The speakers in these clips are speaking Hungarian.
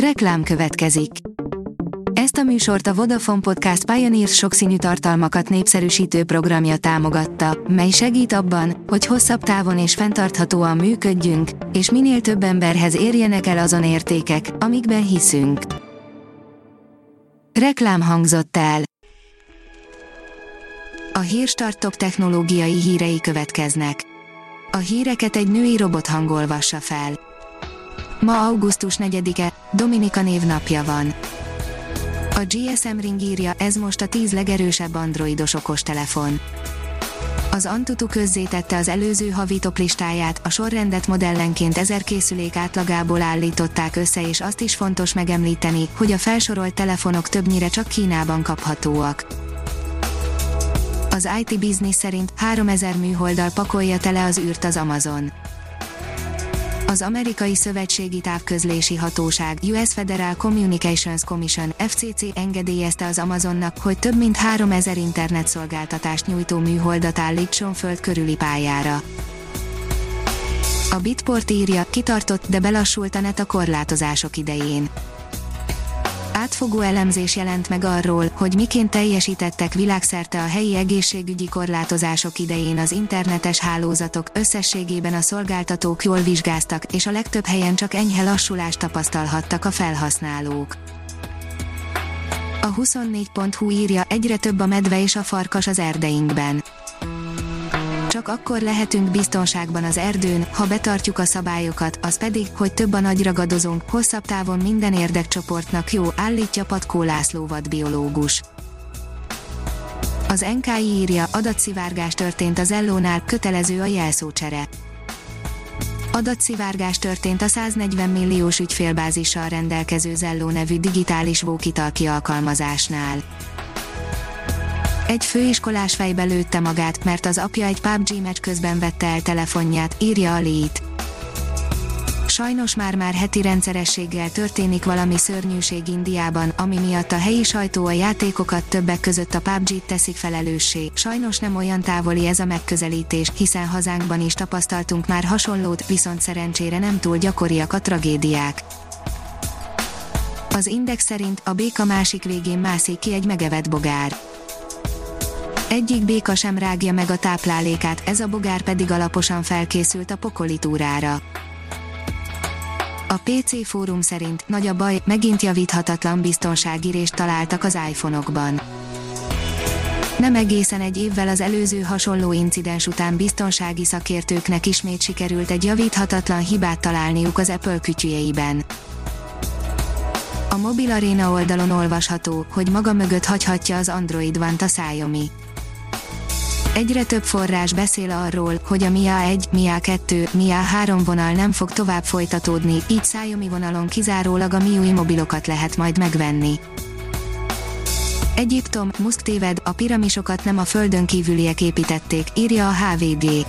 Reklám következik. Ezt a műsort a Vodafone Podcast Pioneers sokszínű tartalmakat népszerűsítő programja támogatta, mely segít abban, hogy hosszabb távon és fenntarthatóan működjünk, és minél több emberhez érjenek el azon értékek, amikben hiszünk. Reklám hangzott el. A Hírstart top technológiai hírei következnek. A híreket egy női robot hangolvassa fel. Ma augusztus 4-e, Dominika névnapja van. A GSM Ring írja, ez most a 10 legerősebb androidos okostelefon. Az Antutu közzétette az előző havi top listáját, a sorrendet modellenként ezer készülék átlagából állították össze és azt is fontos megemlíteni, hogy a felsorolt telefonok többnyire csak Kínában kaphatóak. Az IT Business szerint 3000 műholddal pakolja tele az űrt az Amazon. Az amerikai szövetségi távközlési hatóság US Federal Communications Commission FCC engedélyezte az Amazonnak, hogy több mint 3000 internetszolgáltatást nyújtó műholdat állítson föld körüli pályára. A Bitport írja, kitartott, de belassult a net a korlátozások idején átfogó elemzés jelent meg arról, hogy miként teljesítettek világszerte a helyi egészségügyi korlátozások idején az internetes hálózatok, összességében a szolgáltatók jól vizsgáztak, és a legtöbb helyen csak enyhe lassulást tapasztalhattak a felhasználók. A 24.hu írja, egyre több a medve és a farkas az erdeinkben csak akkor lehetünk biztonságban az erdőn, ha betartjuk a szabályokat, az pedig, hogy több a nagy ragadozónk, hosszabb távon minden érdekcsoportnak jó, állítja Patkó László vadbiológus. Az NKI írja, adatszivárgás történt az Ellónál, kötelező a jelszócsere. Adatszivárgás történt a 140 milliós ügyfélbázissal rendelkező Zelló nevű digitális vókitalki alkalmazásnál. Egy főiskolás fejbe lőtte magát, mert az apja egy PUBG meccs közben vette el telefonját, írja a Lead. Sajnos már-már heti rendszerességgel történik valami szörnyűség Indiában, ami miatt a helyi sajtó a játékokat többek között a PUBG-t teszik felelőssé. Sajnos nem olyan távoli ez a megközelítés, hiszen hazánkban is tapasztaltunk már hasonlót, viszont szerencsére nem túl gyakoriak a tragédiák. Az Index szerint a béka másik végén mászik ki egy megevett bogár egyik béka sem rágja meg a táplálékát, ez a bogár pedig alaposan felkészült a pokoli túrára. A PC fórum szerint nagy a baj, megint javíthatatlan biztonságírést találtak az iPhone-okban. Nem egészen egy évvel az előző hasonló incidens után biztonsági szakértőknek ismét sikerült egy javíthatatlan hibát találniuk az Apple kütyüjeiben. A Mobil Arena oldalon olvasható, hogy maga mögött hagyhatja az Android One-t a Xiaomi. Egyre több forrás beszél arról, hogy a MIA 1, MIA 2, MIA 3 vonal nem fog tovább folytatódni, így Xiaomi vonalon kizárólag a MIUI mobilokat lehet majd megvenni. Egyiptom, Musk téved, a piramisokat nem a földön kívüliek építették, írja a HVG.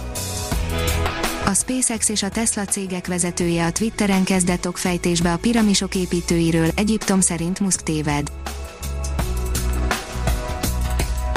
A SpaceX és a Tesla cégek vezetője a Twitteren kezdett okfejtésbe a piramisok építőiről, Egyiptom szerint Musk téved.